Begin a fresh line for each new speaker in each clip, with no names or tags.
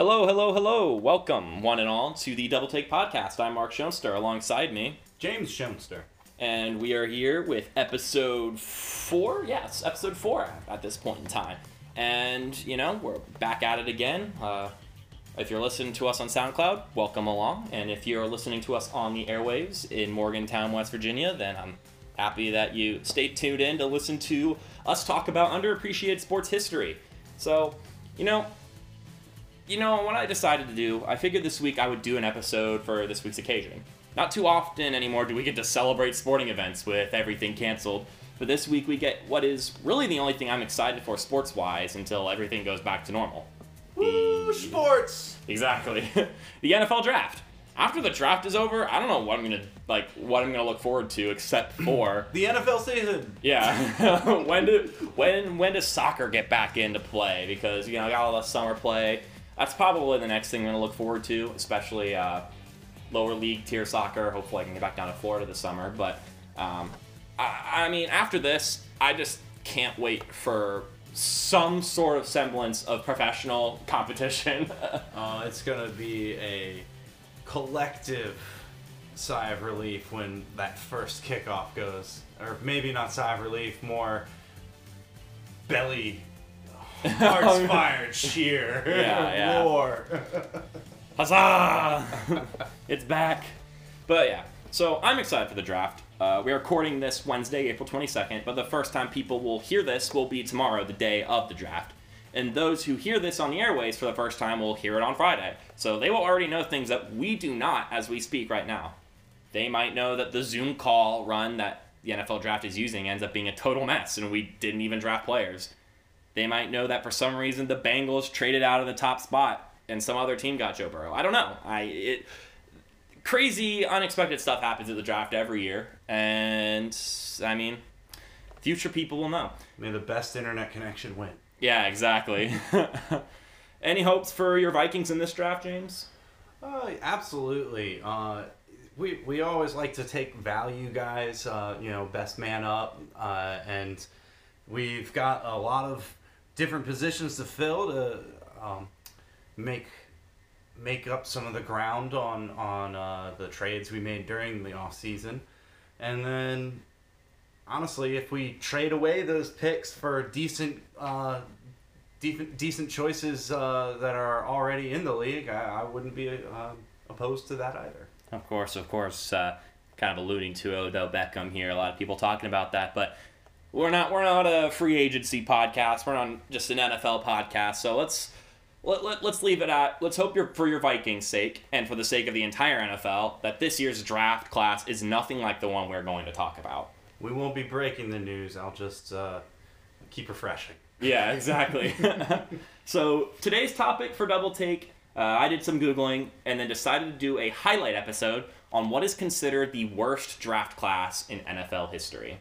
Hello, hello, hello. Welcome, one and all, to the Double Take Podcast. I'm Mark Schoenster. Alongside me,
James Schoenster.
and we are here with episode four. Yes, episode four at this point in time. And, you know, we're back at it again. Uh, if you're listening to us on SoundCloud, welcome along. And if you're listening to us on the airwaves in Morgantown, West Virginia, then I'm happy that you stay tuned in to listen to us talk about underappreciated sports history. So, you know, you know, what I decided to do, I figured this week I would do an episode for this week's occasion. Not too often anymore do we get to celebrate sporting events with everything canceled, but this week we get what is really the only thing I'm excited for sports wise until everything goes back to normal.
Woo, sports!
Exactly. the NFL draft. After the draft is over, I don't know what I'm gonna like what I'm gonna look forward to except for
The NFL season.
yeah. when do when when does soccer get back into play? Because you know, I got all the summer play. That's probably the next thing I'm gonna look forward to, especially uh, lower league tier soccer. Hopefully, I can get back down to Florida this summer. But um, I, I mean, after this, I just can't wait for some sort of semblance of professional competition.
Uh, it's gonna be a collective sigh of relief when that first kickoff goes, or maybe not sigh of relief, more belly, hearts fired cheer,
Yeah, yeah.
roar.
Huzzah! it's back. But yeah, so I'm excited for the draft. Uh, we are recording this Wednesday, April 22nd, but the first time people will hear this will be tomorrow, the day of the draft. And those who hear this on the airways for the first time will hear it on Friday. So they will already know things that we do not as we speak right now. They might know that the Zoom call run that the NFL draft is using ends up being a total mess and we didn't even draft players. They might know that for some reason the Bengals traded out of the top spot and some other team got Joe Burrow. I don't know. I it crazy unexpected stuff happens at the draft every year and I mean future people will know.
May the best internet connection win.
Yeah, exactly. Any hopes for your Vikings in this draft, James?
Uh, absolutely. Uh, we we always like to take value guys. Uh, you know, best man up, uh, and we've got a lot of different positions to fill to um, make make up some of the ground on on uh, the trades we made during the off season, and then honestly, if we trade away those picks for decent. Uh, Decent, decent choices uh, that are already in the league. I, I wouldn't be uh, opposed to that either.
Of course, of course. Uh, kind of alluding to Odell Beckham here. A lot of people talking about that, but we're not. We're not a free agency podcast. We're not just an NFL podcast. So let's let, let, let's leave it at. Let's hope for your Vikings' sake and for the sake of the entire NFL that this year's draft class is nothing like the one we're going to talk about.
We won't be breaking the news. I'll just uh, keep refreshing.
Yeah, exactly. so today's topic for Double Take, uh, I did some googling and then decided to do a highlight episode on what is considered the worst draft class in NFL history.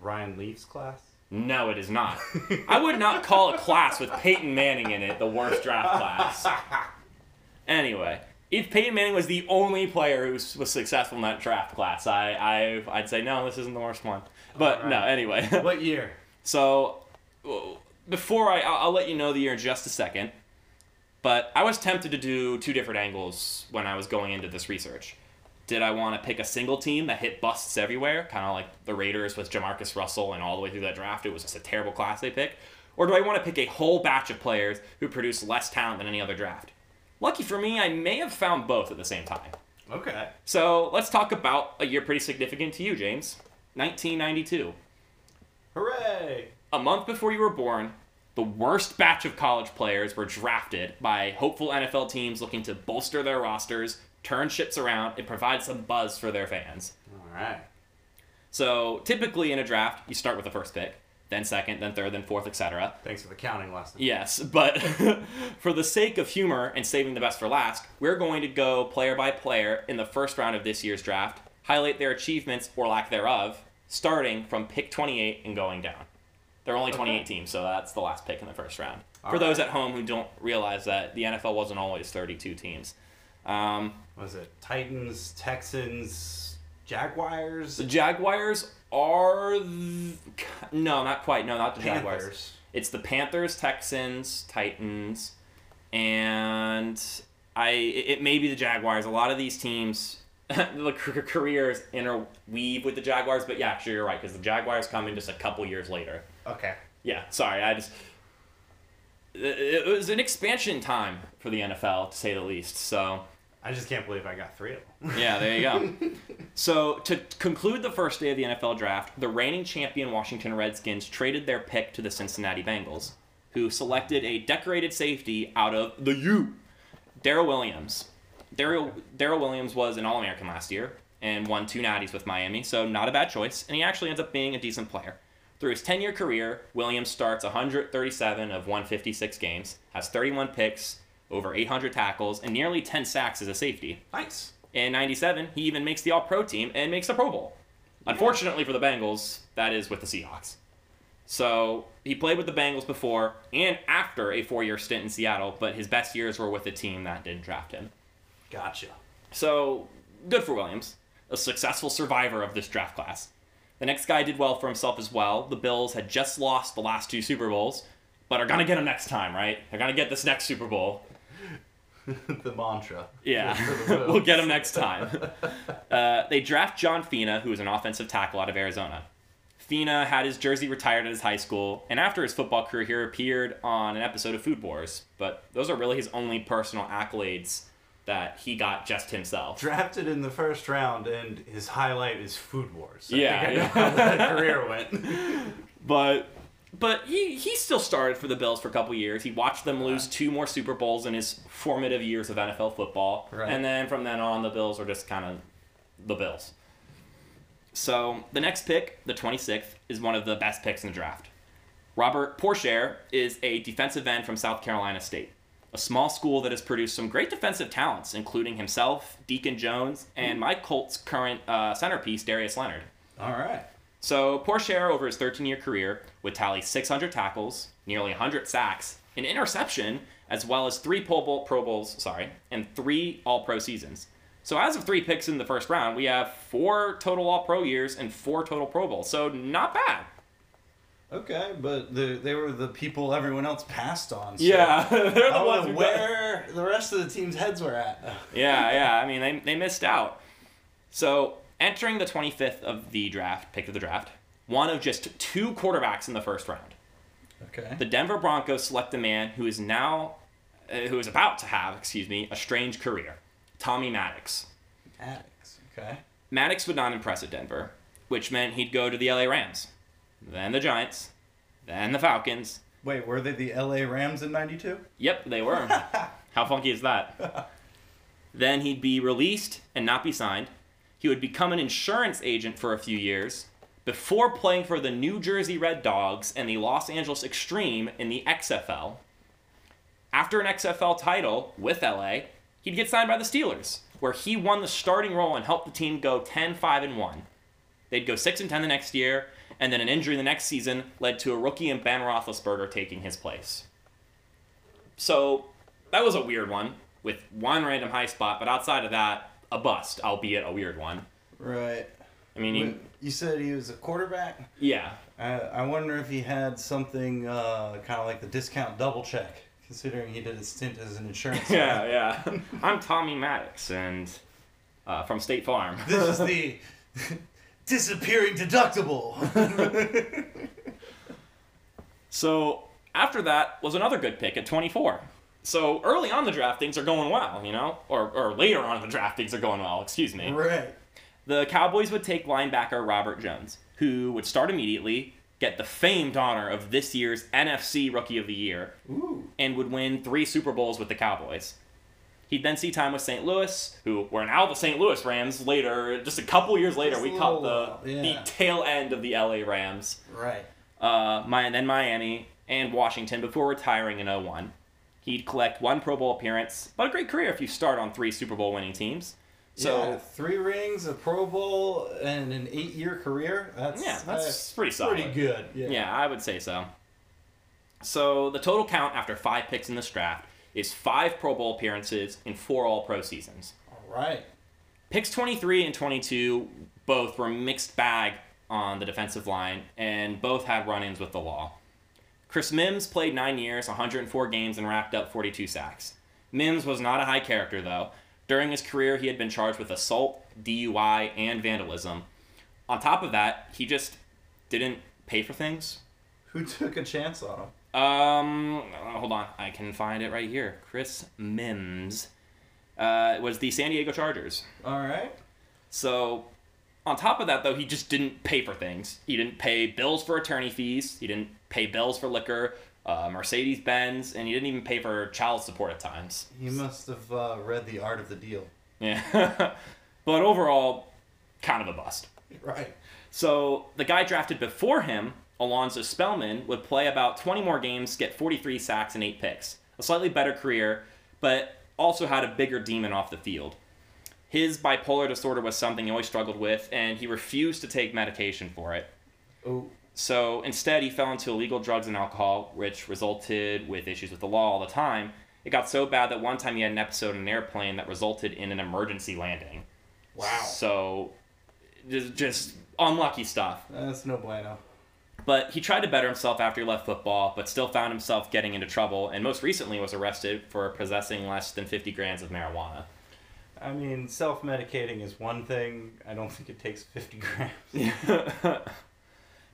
Ryan Leaf's class?
No, it is not. I would not call a class with Peyton Manning in it the worst draft class. Anyway, if Peyton Manning was the only player who was was successful in that draft class, I, I I'd say no, this isn't the worst one. But no, anyway.
what year?
So, before I, I'll, I'll let you know the year in just a second. But I was tempted to do two different angles when I was going into this research. Did I want to pick a single team that hit busts everywhere, kind of like the Raiders with Jamarcus Russell and all the way through that draft? It was just a terrible class they picked. Or do I want to pick a whole batch of players who produce less talent than any other draft? Lucky for me, I may have found both at the same time.
Okay.
So let's talk about a year pretty significant to you, James. 1992.
Hooray!
A month before you were born, the worst batch of college players were drafted by hopeful NFL teams looking to bolster their rosters, turn ships around, and provide some buzz for their fans.
All right.
So typically in a draft, you start with the first pick, then second, then third, then fourth, etc.
Thanks for the counting lesson.
Yes, but for the sake of humor and saving the best for last, we're going to go player by player in the first round of this year's draft, highlight their achievements or lack thereof, starting from pick 28 and going down. There are only 28
Okay.
teams, so that's the last pick in the first round.
All
for those at home who don't realize that the NFL wasn't always 32 teams. Um,
Was it Titans, Texans, Jaguars,
the Jaguars are. no, not quite. No, not the Jaguars. It's the Panthers, Texans, Titans. and I it, may be the Jaguars. A lot of these teams. the careers interweave with the Jaguars, but yeah, actually you're right because the Jaguars come in just a couple years later.
Okay.
Yeah, sorry, I just it, was an expansion time for the NFL to say the least. So
I just can't believe I got three of them.
yeah, there you go. so to conclude the first day of the NFL draft, the reigning champion Washington Redskins traded their pick to the Cincinnati Bengals, who selected a decorated safety out of the U, Darryl Williams. Darryl Darryl Williams was an All American last year and won two natties with Miami, so not a bad choice, and he actually ends up being a decent player. Through his 10 year career, Williams starts 137 of 156 games, has 31 picks, over 800 tackles, and nearly 10 sacks as a safety.
Nice.
In 97, he even makes the All Pro team and makes the Pro Bowl. Unfortunately for the Bengals, that is with the Seahawks. So he played with the Bengals before and after a four year stint in Seattle, but his best years were with a team that didn't draft him.
Gotcha.
So good for Williams, a successful survivor of this draft class. The next guy did well for himself as well. The Bills had just lost the last two Super Bowls, but are gonna get him next time, right? They're gonna get this next Super Bowl.
the mantra.
Yeah, we'll get him next time. Uh, they draft John Fina, who is an offensive tackle out of Arizona. Fina had his jersey retired at his high school, and after his football career, he appeared on an episode of Food Wars. But those are really his only personal accolades that he got just himself.
Drafted in the first round, and his highlight is Food Wars. I
Yeah,
think I know
yeah.
how that career went.
But but he, he still started for the Bills for a couple years. He watched them lose two more Super Bowls in his formative years of NFL football.
Right.
And then from then on, the Bills were just kind of the Bills. So the next pick, the 26th, is one of the best picks in the draft. Robert Porcher is a defensive end from South Carolina State, a small school that has produced some great defensive talents, including himself, Deacon Jones, and my Colts' current uh, centerpiece, Darius Leonard.
All right.
So Porcher, over his 13-year career, would tally 600 tackles, nearly 100 sacks, an interception, as well as three Pro, Bowl, Pro Bowls, sorry, and three All-Pro seasons. So as of three picks in the first round, we have four total All-Pro years and four total Pro Bowls. So not bad.
Okay, but the, they were the people everyone else passed on. So
Yeah, they're the
I
ones
know
got-
where the rest of the team's heads were at.
yeah, yeah. I mean, they, they missed out. So, entering the 25th of the draft, pick of the draft, one of just two quarterbacks in the first round.
Okay.
The Denver Broncos select a man who is now, uh, who is about to have, excuse me, a strange career. Tommy Maddox.
Addicts. Okay.
Maddox would not impress at Denver, which meant he'd go to the LA Rams, then the Giants, then the Falcons.
Wait, were they the L.A. Rams in '92?
Yep, they were. How funky is that? then he'd be released and not be signed. He would become an insurance agent for a few years before playing for the New Jersey Red Dogs and the Los Angeles Extreme in the XFL. After an XFL title with LA, he'd get signed by the Steelers, where he won the starting role and helped the team go 10 5 and 1. They'd go 6 and 10 the next year, and then an injury the next season led to a rookie in Ben Roethlisberger taking his place. So that was a weird one with one random high spot, but outside of that, a bust, albeit a weird one.
Right.
I mean, he,
You said he was a quarterback.
yeah,
I, I wonder if he had something uh, kind of like the discount double check, considering he did a stint as an insurance.
yeah, yeah. I'm Tommy Maddox, and uh, from State Farm.
This is the disappearing deductible.
So after that was another good pick at 24. So early on the draft, things are going well, you know, or or later on in the draft, things are going well. Excuse me.
right.
The Cowboys would take linebacker Robert Jones, who would start immediately, get the famed honor of this year's NFC Rookie of the Year,
Ooh.
and would win three Super Bowls with the Cowboys. He'd then see time with St. Louis, who were now the St. Louis Rams later, just a couple years later,
Just
we caught the,
yeah.
the tail end of the LA Rams.
Right.
Uh, my, then Miami and Washington before retiring in 01. He'd collect one Pro Bowl appearance, but a great career if you start on three Super Bowl winning teams. So,
yeah, three rings, a Pro Bowl, and an eight-year career. That's
yeah, that's
uh,
pretty solid.
pretty good. Yeah.
Yeah, I would say so. So the total count after five picks in this draft is five Pro Bowl appearances and four All Pro seasons.
All right.
Picks 23 and 22 both were mixed bag on the defensive line, and both had run ins with the law. Chris Mims played nine years, 104 games, and racked up 42 sacks. Mims was not a high character, though. During his career, he had been charged with assault, DUI, and vandalism. On top of that, he just didn't pay for things.
Who took a chance on him?
Um, hold on, I can find it right here. Chris Mims uh, was the San Diego Chargers.
All right.
So, on top of that, though, he just didn't pay for things. He didn't pay bills for attorney fees. He didn't pay bills for liquor, uh, Mercedes Benz, and he didn't even pay for child support at times.
He must have uh, read The Art of the Deal.
Yeah. but overall, kind of a bust.
Right.
So the guy drafted before him, Alonzo Spellman, would play about 20 more games, get 43 sacks and 8 picks. A slightly better career, but also had a bigger demon off the field. His bipolar disorder was something he always struggled with, and he refused to take medication for it.
Oh.
So instead, he fell into illegal drugs and alcohol, which resulted with issues with the law all the time. It got so bad that one time he had an episode in an airplane that resulted in an emergency landing.
Wow.
So, just, just unlucky stuff.
That's no bueno.
But he tried to better himself after he left football, but still found himself getting into trouble, and most recently was arrested for possessing less than 50 grams of marijuana.
I mean, self medicating is one thing. I don't think it takes 50 grams.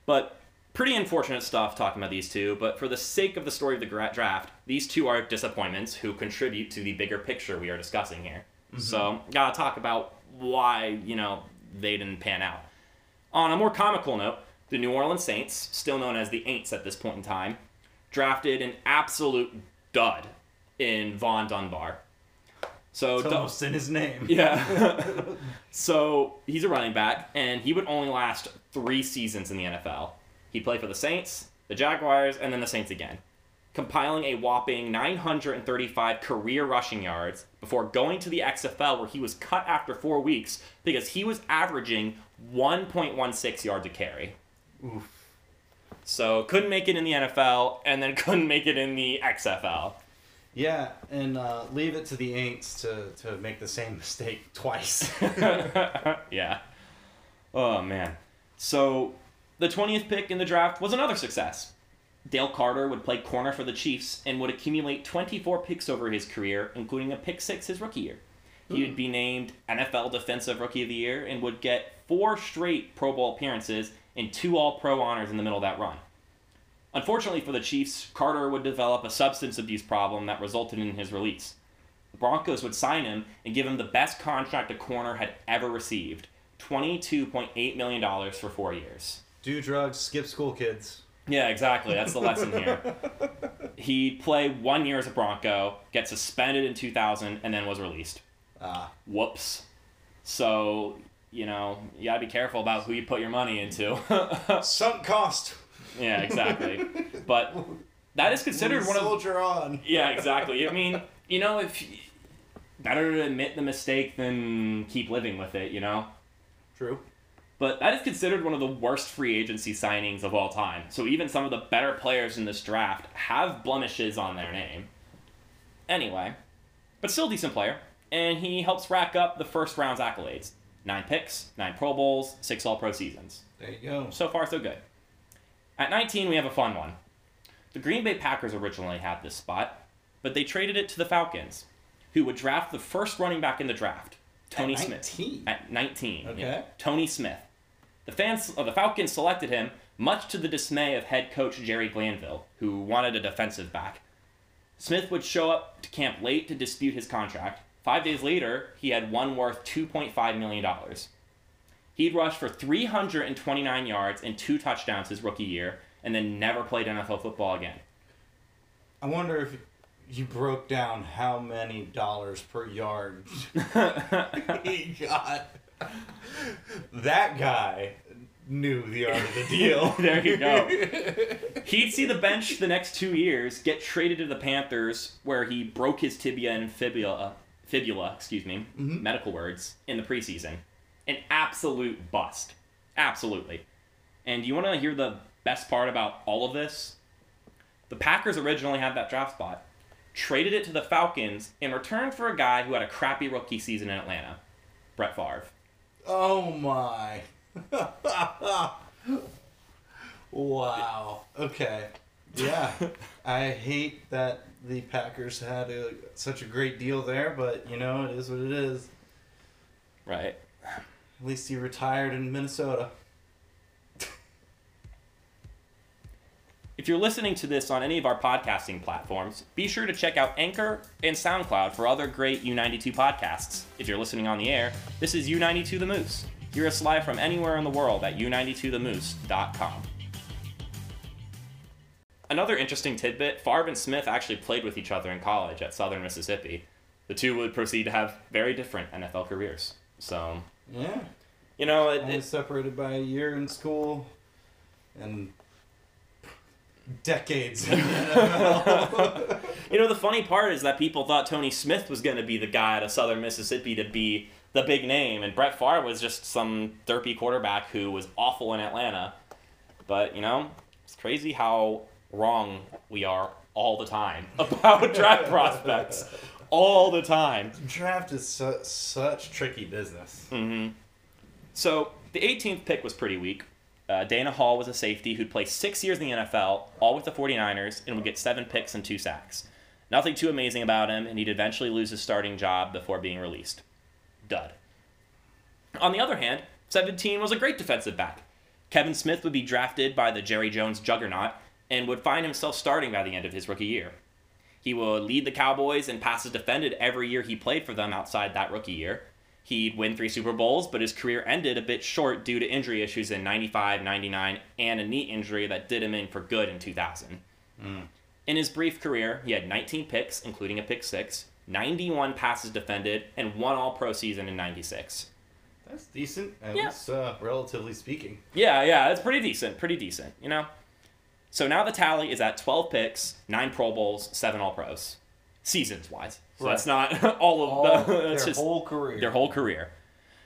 but pretty unfortunate stuff talking about these two, but for the sake of the story of the draft, these two are disappointments who contribute to the bigger picture we are discussing here. Mm-hmm. So, gotta talk about why, you know, they didn't pan out. On a more comical note, the New Orleans Saints, still known as the Aints at this point in time, drafted an absolute dud in Vaughn Dunbar. So,
It's almost in his name.
yeah. so he's a running back, and he would only last three seasons in the NFL. He played for the Saints, the Jaguars, and then the Saints again, compiling a whopping 935 career rushing yards before going to the XFL, where he was cut after four weeks because he was averaging 1.16 yards a carry.
Oof.
So couldn't make it in the NFL, and then couldn't make it in the XFL.
Yeah, and uh, leave it to the Aints to, to make the same mistake twice.
yeah. Oh man. So the 20th pick in the draft was another success. Dale Carter would play corner for the Chiefs and would accumulate 24 picks over his career, including a pick six his rookie year. He would be named NFL Defensive Rookie of the Year and would get four straight Pro Bowl appearances and two All Pro honors in the middle of that run. Unfortunately for the Chiefs, Carter would develop a substance abuse problem that resulted in his release. The Broncos would sign him and give him the best contract a corner had ever received $22.8 million for four years.
Do drugs, skip school, kids.
Yeah, exactly. That's the lesson here. He'd play one year as a Bronco, get suspended in 2000, and then was released.
Ah.
Whoops. So, you know, you gotta be careful about who you put your money into.
Sunk cost.
yeah, exactly. But that is considered one of
Soldier on.
Yeah, exactly. I mean, you know, if better to admit the mistake than keep living with it, you know.
True.
But that is considered one of the worst free agency signings of all time. So even some of the better players in this draft have blemishes on their name. Anyway, but still a decent player, and he helps rack up the first round's accolades: nine picks, nine Pro Bowls, six All Pro seasons.
There you go.
So far, so good. At 19, we have a fun one. The Green Bay Packers originally had this spot, but they traded it to the Falcons, who would draft the first running back in the draft, Tony
At
Smith.
19?
At 19.
Okay.
yeah. Tony Smith. The fans, uh, the Falcons selected him, much to the dismay of head coach Jerry Glanville, who wanted a defensive back. Smith would show up to camp late to dispute his contract. Five days later, he had one worth $2.5 million. He'd rushed for 329 yards and two touchdowns his rookie year, and then never played NFL football again.
I wonder if you broke down how many dollars per yard he got. That guy knew the art of the deal.
there you go. He'd see the bench the next two years, get traded to the Panthers, where he broke his tibia and fibula, fibula, excuse me, mm-hmm. medical words, in the preseason. An absolute bust. Absolutely. And you want to hear the best part about all of this? The Packers originally had that draft spot, traded it to the Falcons in return for a guy who had a crappy rookie season in Atlanta, Brett Favre.
Oh my. wow. Okay. Yeah, I hate that the Packers had a, such a great deal there, but you know it is what it is.
Right.
At least he retired in Minnesota.
If you're listening to this on any of our podcasting platforms, be sure to check out Anchor and SoundCloud for other great U92 podcasts. If you're listening on the air, this is U92 The Moose. Hear us live from anywhere in the world at u92themoose.com. Another interesting tidbit Favre and Smith actually played with each other in college at Southern Mississippi. The two would proceed to have very different NFL careers. So,
Yeah,
you know, it, it,
separated by a year in school, and decades. in the NFL.
You know, the funny part is that people thought Tony Smith was going to be the guy out of Southern Mississippi to be the big name, and Brett Favre was just some derpy quarterback who was awful in Atlanta. But, you know, it's crazy how wrong we are all the time about draft prospects. All the time.
Draft is su- such tricky business.
hmm So the 18th pick was pretty weak. Uh, Dana Hall was a safety who'd play six years in the NFL, all with the 49ers, and would get seven picks and two sacks. Nothing too amazing about him, and he'd eventually lose his starting job before being released. Dud. On the other hand, 17 was a great defensive back. Kevin Smith would be drafted by the Jerry Jones juggernaut and would find himself starting by the end of his rookie year. He would lead the Cowboys in passes defended every year he played for them outside that rookie year. He'd win three Super Bowls, but his career ended a bit short due to injury issues in 95, 99, and a knee injury that did him in for good in 2000. In his brief career, he had 19 picks, including a pick six, 91 passes defended, and one All Pro season in 96.
That's decent, at
Yeah.
least uh, relatively speaking.
Yeah, yeah, it's pretty decent, pretty decent, you know? So now the tally is at 12 picks, 9 Pro Bowls, 7 All Pros, seasons wise. So that's not all of
All
the.
their
just
whole career.
their whole career.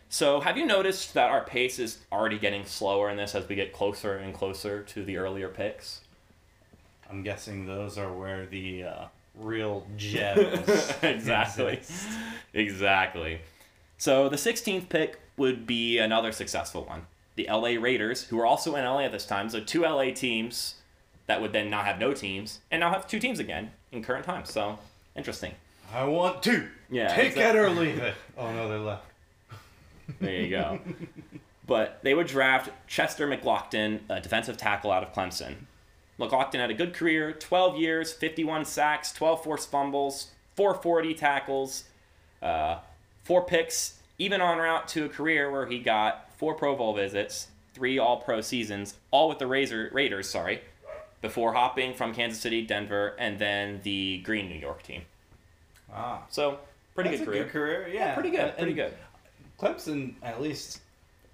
So have you noticed that our pace is already getting slower in this as we get closer and closer to the earlier picks?
I'm guessing those are where the uh, real gems.
exactly.
exist.
Exactly. So the 16th pick would be another successful one. The LA Raiders, who are also in LA at this time, so two LA teams that would then not have no teams, and now have two teams again in current times. So interesting.
I want to.
Yeah,
Take it or leave it. Oh no, they left.
There you go. but they would draft Chester McGlockton, a defensive tackle out of Clemson. McGlockton had a good career 12 years, 51 sacks, 12 forced fumbles, 440 tackles, uh, four picks, even on route to a career where he got four Pro Bowl visits, three All Pro seasons, all with the Razor, Raiders, sorry, before hopping from Kansas City, Denver, and then the Green New York team.
Ah,
So, pretty good career.
good career. Yeah,
Pretty good,
And-
pretty good.
Clemson, at least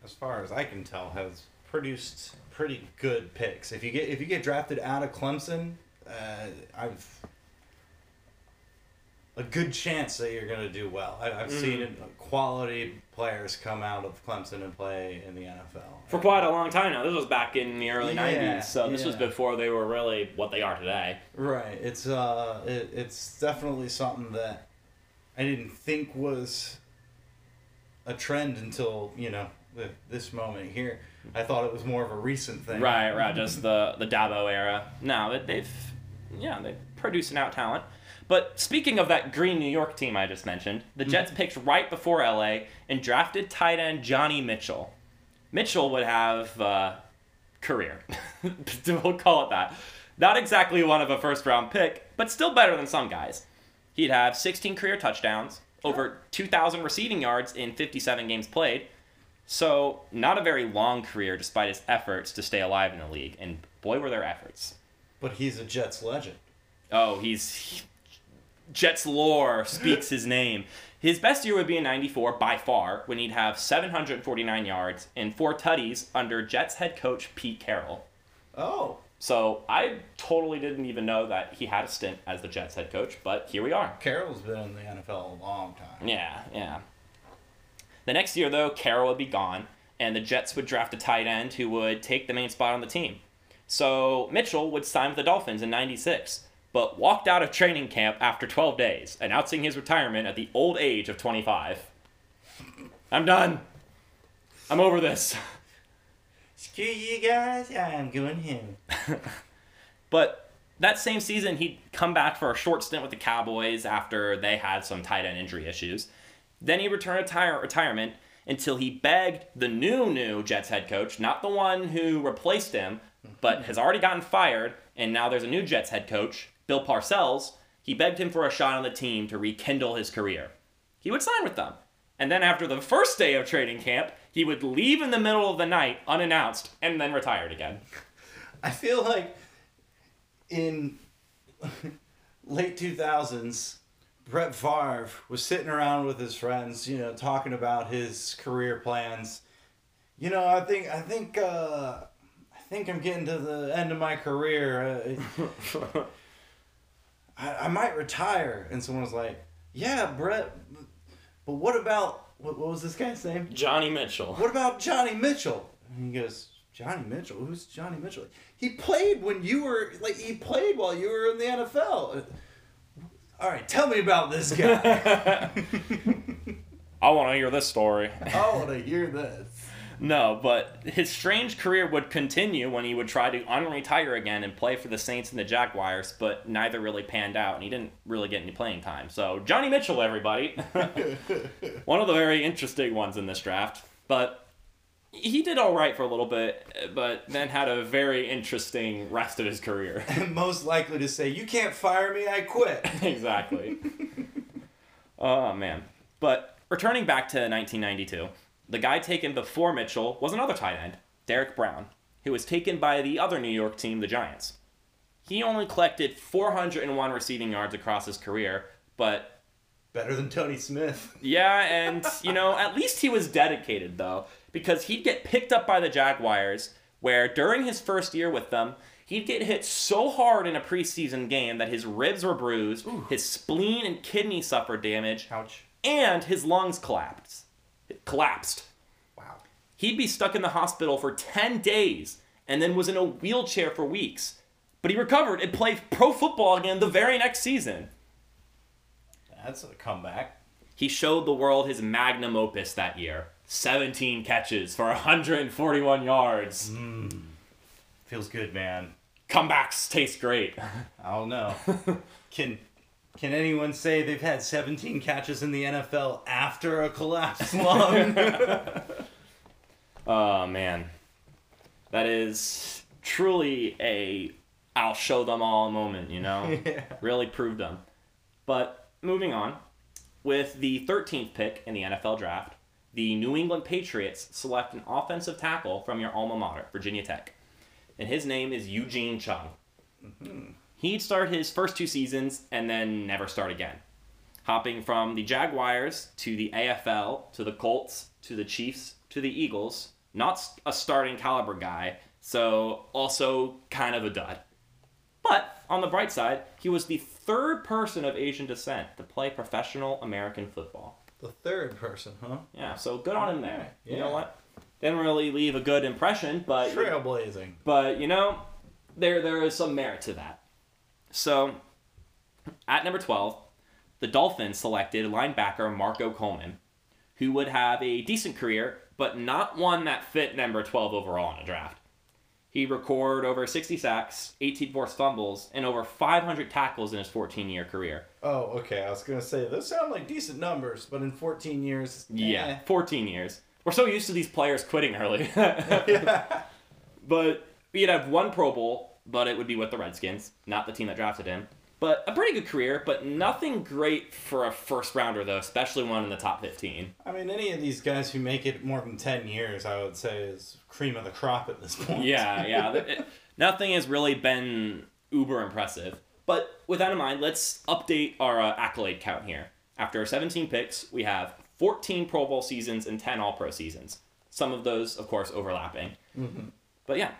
as far as I can tell, has produced pretty good picks. If you get if you get drafted out of Clemson, uh, I've a good chance that you're going to do well. I, I've seen
Mm-hmm.
it, quality players come out of Clemson and play in the NFL.
for quite a long time now. This was back in the early
Yeah,
90s, so this was before they were really what they are today.
Right. It's uh, it, it's definitely something that I didn't think was a trend until you know the, this moment here. I thought it was more of a recent thing.
Right, right, just the the Dabo era. No, they've yeah, they producing out talent. But speaking of that Green New York team I just mentioned, the Jets picked right before LA and drafted tight end Johnny Mitchell. Mitchell would have uh, career. we'll call it that. Not exactly one of a first round pick, but still better than some guys. He'd have 16 career touchdowns, over 2,000 receiving yards in 57 games played. So, not a very long career despite his efforts to stay alive in the league. And boy, were their efforts.
But he's a Jets legend.
Oh, he's. Jets lore speaks his name. His best year would be in 94 by far, when he'd have 749 yards and four tutties under Jets head coach Pete Carroll.
Oh,
So I totally didn't even know that he had a stint as the Jets head coach, but here we are.
Carroll's been in the NFL a long time.
Yeah, yeah. The next year, though, Carroll would be gone, and the Jets would draft a tight end who would take the main spot on the team. So Mitchell would sign with the Dolphins in 96, but walked out of training camp after 12 days, announcing his retirement at the old age of 25. I'm done. I'm over this.
Screw you guys, I'm going home.
But that same season, he'd come back for a short stint with the Cowboys after they had some tight end injury issues. Then he returned to tire- retirement until he begged the new, new Jets head coach, not the one who replaced him, but has already gotten fired, and now there's a new Jets head coach, Bill Parcells. He begged him for a shot on the team to rekindle his career. He would sign with them. And then after the first day of training camp, he would leave in the middle of the night unannounced and then retired again.
I feel like in late 2000s, Brett Favre was sitting around with his friends, you know, talking about his career plans. You know, I think I think uh, I think I'm getting to the end of my career. Uh, I, I might retire. And someone was like, "Yeah, Brett, but what about what, what was this guy's name?
Johnny Mitchell.
What about Johnny Mitchell?" And he goes, "Johnny Mitchell? Who's Johnny Mitchell? He played when you were like he played while you were in the NFL." All right, tell me about this guy.
I want to hear this story.
I want to hear this.
No, but his strange career would continue when he would try to unretire again and play for the Saints and the Jaguars, but neither really panned out, and he didn't really get any playing time. So, Johnny Mitchell, everybody. One of the very interesting ones in this draft. But he did all right for a little bit, but then had a very interesting rest of his career.
And most likely to say, "You can't fire me. I quit."
exactly. oh, man. But returning back to 1992, the guy taken before Mitchell was another tight end, Derek Brown, who was taken by the other New York team, the Giants. He only collected 401 receiving yards across his career, but
Better than Tony Smith.
yeah, and you know, at least he was dedicated though, because he'd get picked up by the Jaguars, where during his first year with them, he'd get hit so hard in a preseason game that his ribs were bruised, his spleen and kidney suffered damage,
Ouch.
and his lungs collapsed. Collapsed.
Wow.
He'd be stuck in the hospital for 10 days and then was in a wheelchair for weeks. But he recovered and played pro football again the very next season.
That's a comeback.
He showed the world his magnum opus that year 17 catches for 141 yards. Hmm.
Feels good, man.
Comebacks taste great.
I don't know. can can anyone say they've had 17 catches in the NFL after a collapse lung?
Oh, man. That is truly a I'll show them all moment, you know?
Yeah.
Really proved them. But moving on, with the 13th pick in the NFL draft, the New England Patriots select an offensive tackle from your alma mater, Virginia Tech. And his name is Eugene Chung. Mm-hmm. He'd start his first two seasons and then never start again. Hopping from the Jaguars to the AFL to the Colts to the Chiefs to the Eagles. Not a starting caliber guy, so also kind of a dud. But on the bright side, he was the third person of Asian descent to play professional American football.
the third person, huh?
Yeah, so good on him there. You know what? Didn't really leave a good impression, but
Trailblazing.
but you know, there there is some merit to that. So, at number twelve, the Dolphins selected linebacker Marco Coleman, who would have a decent career, but not one that fit number twelve overall in a draft. He recorded over 60 sacks, 18 forced fumbles, and over 500 tackles in his 14-year career.
Oh, okay. I was gonna say those sound like decent numbers, but in 14 years,
Yeah,
eh.
14 years. We're so used to these players quitting early.
yeah.
But he'd have one Pro Bowl, but it would be with the Redskins, not the team that drafted him. But a pretty good career, but nothing great for a first rounder, though, especially one in the top 15.
I mean, any of these guys who make it more than 10 years, I would say, is cream of the crop at this point.
Yeah, yeah. it- nothing has really been uber impressive. But with that in mind, let's update our uh, accolade count here. After 17 picks, we have 14 Pro Bowl seasons and 10 All Pro seasons. Some of those, of course, overlapping. But yeah.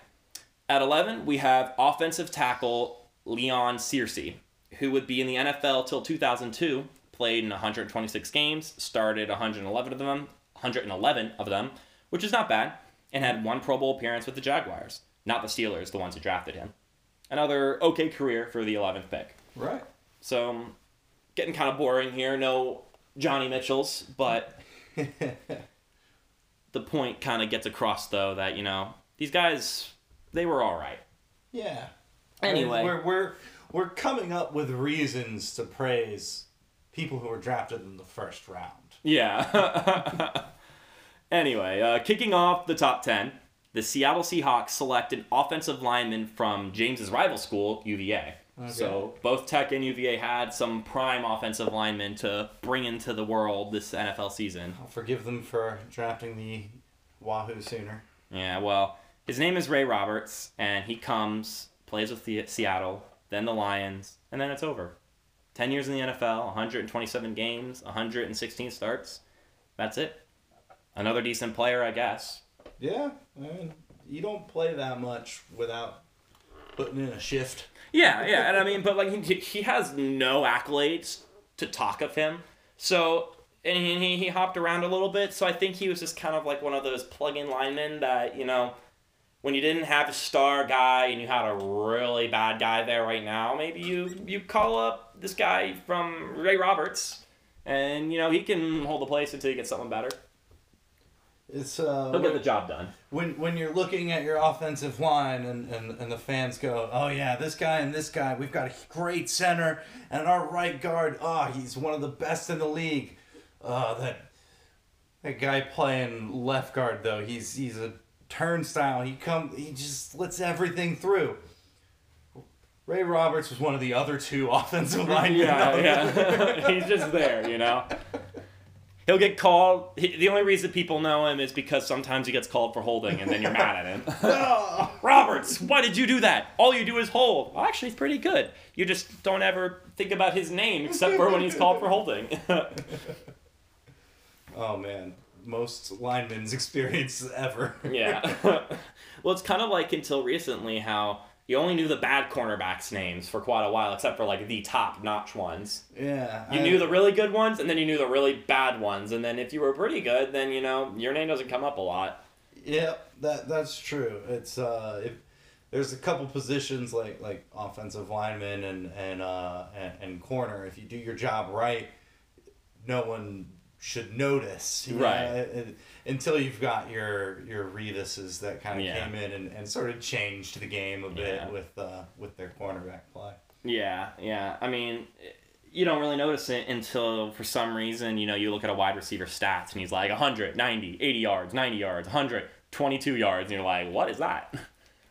At 11, we have offensive tackle Leon Searcy, who would be in the NFL till 2002, played in 126 games, started 111 of them, 111 of them, which is not bad, and had one Pro Bowl appearance with the Jaguars, not the Steelers, the ones who drafted him. Another okay career for the 11th pick.
Right.
So, um, getting kind of boring here. No Johnny Mitchells, but the point kind of gets across though that you know these guys they were all right.
yeah. I mean,
Anyway,
we're we're we're coming up with reasons to praise people who were drafted in the first round.
Yeah. anyway, uh, kicking off the top 10, the Seattle Seahawks select an offensive lineman from James's rival school, UVA. Okay. So both Tech and UVA had some prime offensive linemen to bring into the world this NFL season.
I'll forgive them for drafting the Wahoo sooner.
Yeah, well, his name is Ray Roberts, and he comes, plays with the Seattle, then the Lions, and then it's over. 10 years in the NFL, 127 games, 116 starts. That's it. Another decent player, I guess.
Yeah, I mean, you don't play that much without putting in a shift.
Yeah, yeah, and I mean, but like he, he has no accolades to talk of him. So and he, he he hopped around a little bit. So I think he was just kind of like one of those plug-in linemen that you know, when you didn't have a star guy and you had a really bad guy there right now, maybe you you call up this guy from Ray Roberts, and you know he can hold the place until you get someone better.
It's uh,
He'll get the job done.
when when you're looking at your offensive line and, and, and the fans go, oh yeah, this guy and this guy, we've got a great center and our right guard, oh he's one of the best in the league. Uh, that that guy playing left guard though, he's he's a turnstile. He come he just lets everything through. Ray Roberts was one of the other two offensive linemen.
Yeah, yeah. He's just there, you know. He'll get called. He, the only reason people know him is because sometimes he gets called for holding, and then you're mad at him. Roberts, why did you do that? All you do is hold. Well, actually, he's pretty good. You just don't ever think about his name except for when he's called for holding.
oh man, most linemen's experiences ever.
yeah. well, it's kind of like until recently how you only knew the bad cornerbacks' names for quite a while, except for like the top notch ones.
Yeah.
You
I-
knew the really good ones, and then you knew the really bad ones, and then if you were pretty good, then you know your name doesn't come up a lot.
Yeah, that that's true. It's uh, if there's a couple positions like like offensive lineman and and uh and, and corner. If you do your job right, no one should notice. you
Right.
it- it- until you've got your your Revises that kind of
Yeah.
came in and, and sort of changed the game a bit
Yeah.
with uh with their cornerback play.
Yeah, yeah. I mean, you don't really notice it until for some reason, you know, you look at a wide receiver stats and he's like 100, 90, 80 yards, 90 yards, 100, 22 yards, and you're like, what is that?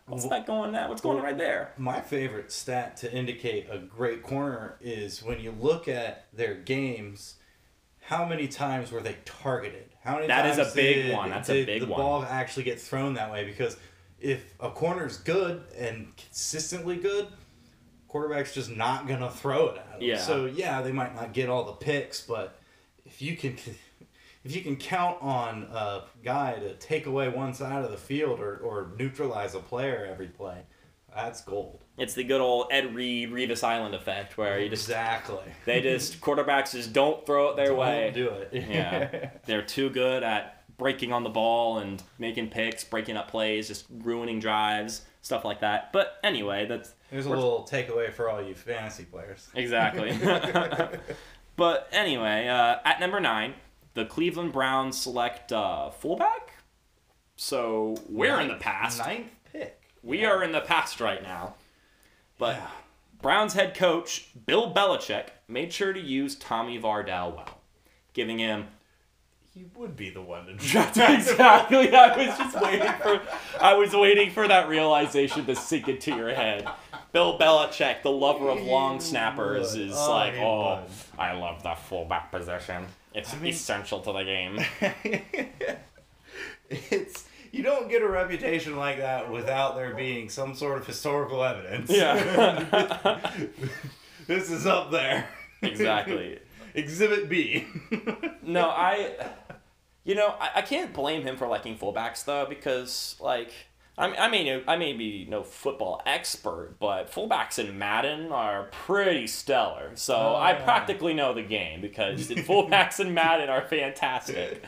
What's that going that? What's going on right there?
My favorite stat to indicate a great corner is when you look at their games, how many times were they targeted? How many
That is
times
a big
did-
one. That's a big
the
one.
ball actually get thrown that way? Because if a corner's good and consistently good, quarterback's just not gonna throw it at them.
Yeah.
So yeah, they might not get all the picks, but if you can if you can count on a guy to take away one side of the field or, or neutralize a player every play, that's gold.
It's the good old Ed Reed, Revis Island effect where you just,
exactly.
they just, quarterbacks just don't throw it their way.
Don't do it.
Yeah. They're too good at breaking on the ball and making picks, breaking up plays, just ruining drives, stuff like that. But anyway, that's
Here's a little takeaway for all you fantasy players.
exactly. but anyway, uh, at number nine, the Cleveland Browns select uh, fullback. So we're in the past.
Ninth pick.
We are in the past right now. But
Yeah.
Browns head coach Bill Belichick made sure to use Tommy Vardell well, giving him
He would be the one to
exactly. I was just waiting for. I was waiting for that realization to sink into your head. Bill Belichick, the lover of long snappers, is
Oh,
like, oh,
would.
I love the fullback position. It's
I mean-
essential to the game.
it's you don't get a reputation like that without there being some sort of historical evidence.
Yeah,
this is up there.
exactly.
Exhibit B.
No, I, you know, I, I can't blame him for liking fullbacks though because like. I mean, I may, I may be no football expert, but fullbacks in Madden are pretty stellar. So
Oh,
I
yeah.
practically know the game because fullbacks in Madden are fantastic.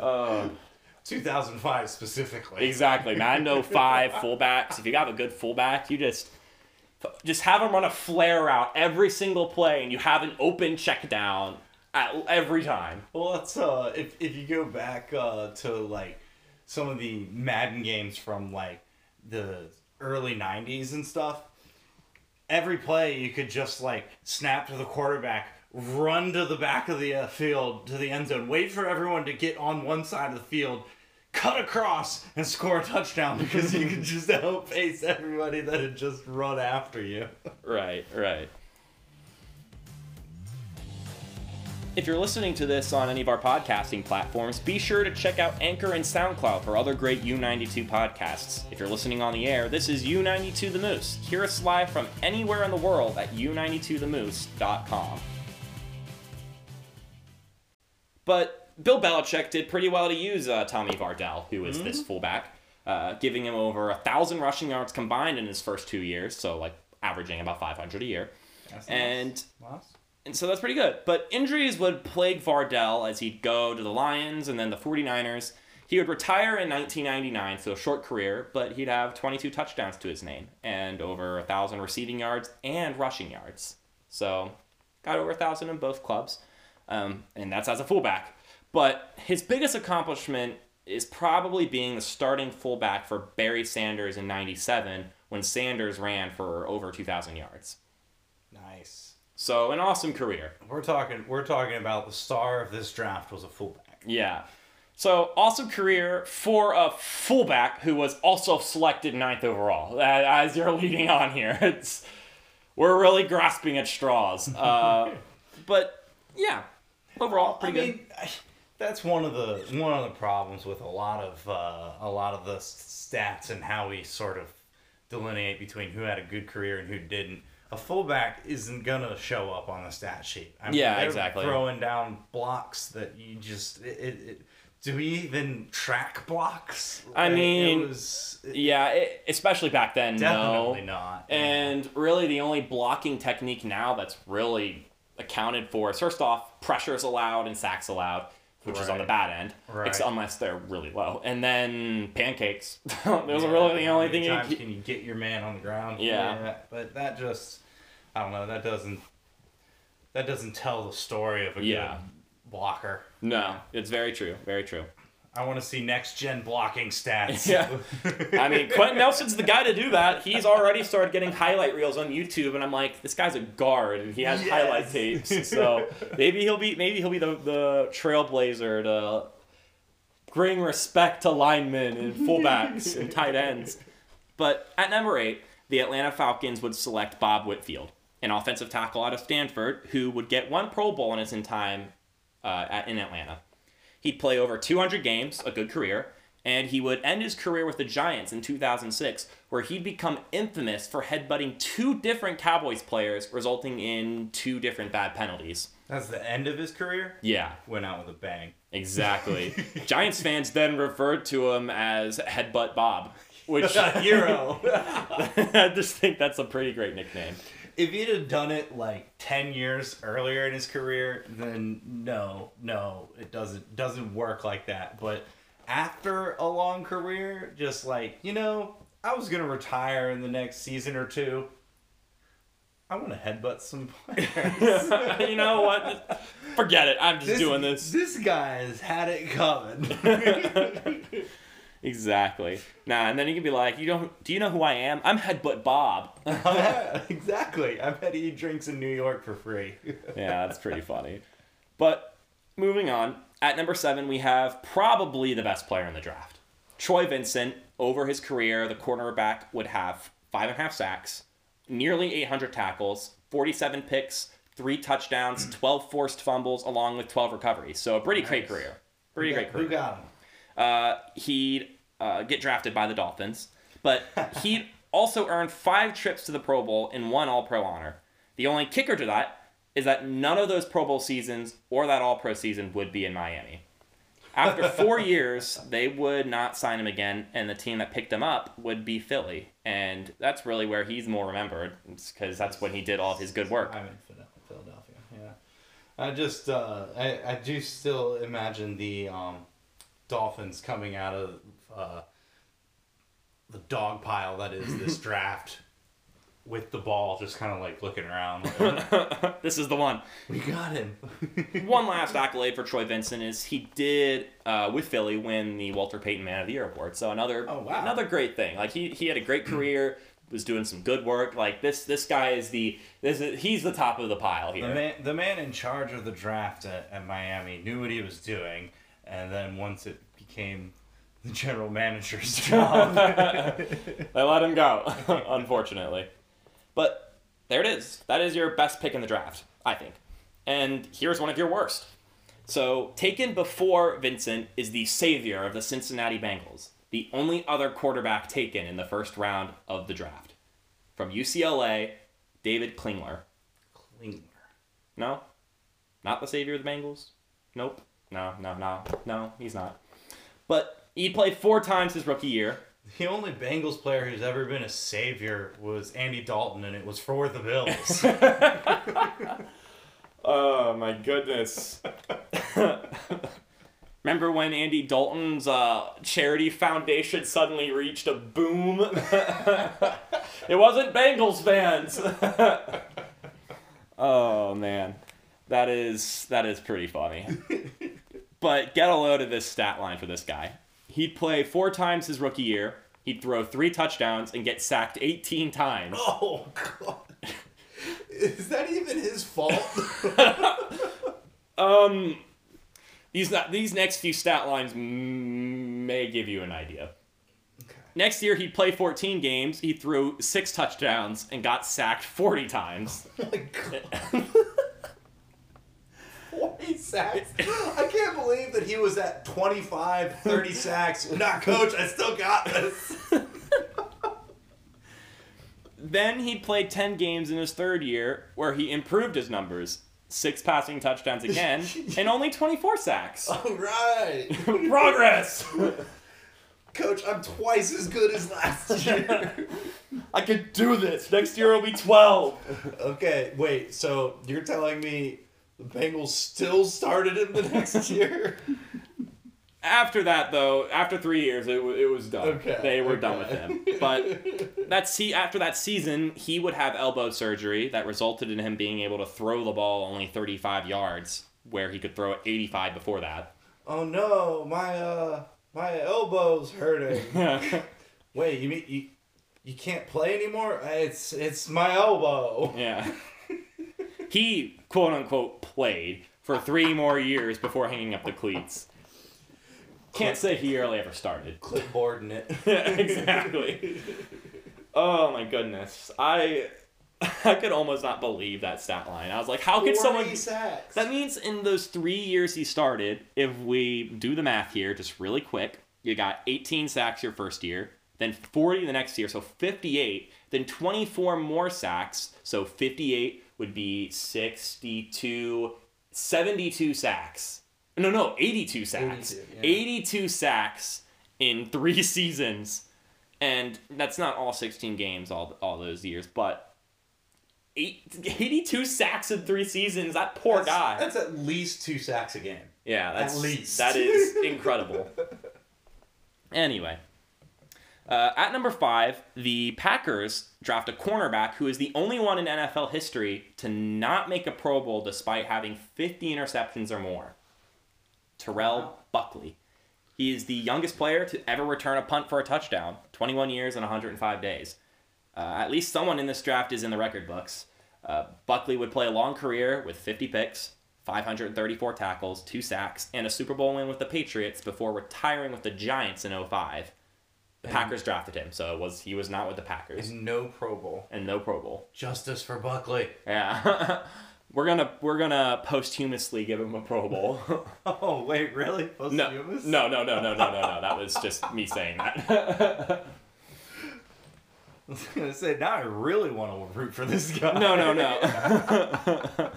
Uh,
2005 specifically.
exactly, Madden 05 fullbacks. If you have a good fullback, you just just have them run a flare route every single play, and you have an open check down at every time.
Well, let's uh, if if you go back uh, to like some of the Madden games from like the early '90s and stuff, every play you could just like snap to the quarterback, run to the back of the uh, field to the end zone, wait for everyone to get on one side of the field, cut across and score a touchdown because you could just outpace everybody that had just run after you.
Right, right. If you're listening to this on any of our podcasting platforms, be sure to check out Anchor and SoundCloud for other great U92 podcasts. If you're listening on the air, this is U92 The Moose. Hear us live from anywhere in the world at u92themoose.com. But Bill Belichick did pretty well to use uh, Tommy Vardell, who is this fullback, uh, giving him over a thousand rushing yards combined in his first two years, so like averaging about 500 a year. And and so that's pretty good. But injuries would plague Vardell as he'd go to the Lions and then the 49ers. He would retire in 1999, so a short career, but he'd have 22 touchdowns to his name and over 1,000 receiving yards and rushing yards. So got over 1,000 in both clubs, um, and that's as a fullback. But his biggest accomplishment is probably being the starting fullback for Barry Sanders in 97 when Sanders ran for over 2,000 yards.
nice.
So an awesome career.
We're talking. We're talking about the star of this draft was a fullback.
Yeah. So awesome career for a fullback who was also selected ninth overall. As you're leading on here, it's we're really grasping at straws. Uh, but yeah, overall pretty
I
good.
mean, I- that's one of the one of the problems with a lot of uh, a lot of the stats and how we sort of delineate between who had a good career and who didn't. A fullback isn't gonna show up on the stat sheet. I
Yeah, exactly.
Throwing down blocks that you just it. it, it do we even track blocks?
I
Like,
mean,
it was
yeah, it, especially back then.
definitely
no.
not.
And really, the only blocking technique now that's really accounted for is first off, pressures allowed and sacks allowed, which is on the bad end,
Right.
ex- unless they're really low. And then pancakes. Those are really the only thing you can
can you get your man on the ground?
Yeah.
but that just I don't know. That doesn't that doesn't tell the story of a
Yeah.
good blocker.
No, it's very true. Very true.
I want to see next gen blocking stats.
Yeah. I mean, Quenton Nelson's the guy to do that. He's already started getting highlight reels on YouTube, and I'm like, this guy's a guard, and he has
Yes.
highlight tapes. So maybe he'll be maybe he'll be the, the trailblazer to bring respect to linemen and fullbacks and tight ends. But at number eight, the Atlanta Falcons would select Bob Whitfield, an offensive tackle out of Stanford who would get one Pro Bowl in his time uh, at, in Atlanta. He'd play over 200 games, a good career, and he would end his career with the Giants in 2006, where he'd become infamous for headbutting two different Cowboys players, resulting in two different bad penalties.
That's the end of his career.
Yeah,
Went out with a bang.
exactly. Giants fans then referred to him as Headbutt Bob, which
Hero.
I just think that's a pretty great nickname.
If he'd have done it like 10 years earlier in his career then no no it doesn't doesn't work like that but after a long career just like you know i was gonna retire in the next season or two i want to headbutt some players
you know what? Forget it. I'm just doing this.
this guy's had it coming
Exactly. Nah, and then you can be like, you don't. Do you know who I am? I'm Headbutt Bob.
yeah, exactly i bet he drinks in new york for free
yeah, that's pretty funny. But moving on, at number seven, we have probably the best player in the draft. Troy Vincent, over his career, the cornerback would have five and a half sacks, nearly 800 tackles, 47 picks, three touchdowns, 12 forced fumbles, along with 12 recoveries. So a pretty great career. Pretty great career.
who got him
uh, he'd uh, get drafted by the Dolphins, but he'd also earned five trips to the Pro Bowl and one All Pro honor. The only kicker to that is that none of those Pro Bowl seasons or that All Pro season would be in Miami. After four years, they would not sign him again, and the team that picked him up would be Philly. And that's really where he's more remembered, because that's when he did all of his good work.
I'm in Philadelphia. Yeah, I just uh, I I do still imagine the um, Dolphins coming out of uh, the dog pile that is this draft with the ball, just kind of like looking around. Like,
this is the one.
we got him.
One last accolade for Troy Vincent is he did uh, with Philly win the Walter Payton Man of the Year award. So another
Oh, wow.
another great thing. Like he he had a great career, was doing some good work. Like this, this guy is the this is, he's the top of the pile here.
The man, the man in charge of the draft at, at Miami knew what he was doing, and then once it became the general manager's job,
they let him go, unfortunately. But there it is. That is your best pick in the draft, I think. And here's one of your worst. So, taken before Vincent is the savior of the Cincinnati Bengals, the only other quarterback taken in the first round of the draft. From UCLA, David Klingler.
Klingler.
No? Not the savior of the Bengals? Nope. No, no, no. No, he's not. But he played four times his rookie year.
The only Bengals player who's ever been a savior was Andy Dalton, and it was for the Bills.
Oh my goodness. Remember when Andy Dalton's uh, charity foundation suddenly reached a boom? it wasn't Bengals fans. oh man. That is that is pretty funny. But get a load of this stat line for this guy. He'd play four times his rookie year. He'd throw three touchdowns and get sacked 18 times.
Oh god. Is that even his fault?
Um, these these next few stat lines may give you an idea. Okay. Next year, he'd play 14 games. He threw six touchdowns and got sacked 40 times.
Oh my god. 40 sacks. I can't believe that he was at 25, 30 sacks. Not coach, I still got this.
Then he played 10 games in his third year where he improved his numbers. Six passing touchdowns again, and only 24 sacks.
All right.
Progress!
Coach, I'm twice as good as last year.
I can do this. Next year will be 12.
okay, wait, so you're telling me the Bengals still started him the next year?
After that, though, after three years, it, w- it was done.
Okay,
they were done with him. But that see after that season, he would have elbow surgery that resulted in him being able to throw the ball only 35 yards, where he could throw it 85 before that.
oh no, my uh my elbow's hurting. Wait, you mean you you can't play anymore? It's it's my elbow.
yeah. He quote unquote played for three more years before hanging up the cleats. Can't say he early ever started.
Clipboarding it.
exactly. Oh my goodness. I I could almost not believe that stat line. I was like, how could someone
sacks.
That means in those 3 years he started, if we do the math here just really quick, you got 18 sacks your first year, then 40 the next year, so 58, then 24 more sacks, so 58 would be 62 72 sacks. No, no, 82 sacks.
82, yeah.
82 sacks in 3 seasons. And that's not all 16 games all all those years, but eight, 82 sacks in 3 seasons. That poor
That's-
guy.
That's at least two sacks a game.
Yeah, that's
least.
that is incredible. anyway, uh, at number five, the Packers draft a cornerback who is the only one in NFL history to not make a Pro Bowl despite having 50 interceptions or more. Terrell Buckley. He is the youngest player to ever return a punt for a touchdown, 21 years and 105 days. Uh, at least someone in this draft is in the record books. Uh, Buckley would play a long career with 50 picks, 534 tackles, two sacks, and a Super Bowl win with the Patriots before retiring with the Giants in 05. The Packers drafted him, so it was he was not with the Packers
And no Pro Bowl.
and no Pro Bowl.
Justice for Buckley.
Yeah. we're gonna we're gonna posthumously give him a Pro Bowl.
Oh wait, really?
no, no, no, no, no, no, no, no. That was just me saying that.
I was gonna say now I really want to root for this guy.
no, no, no.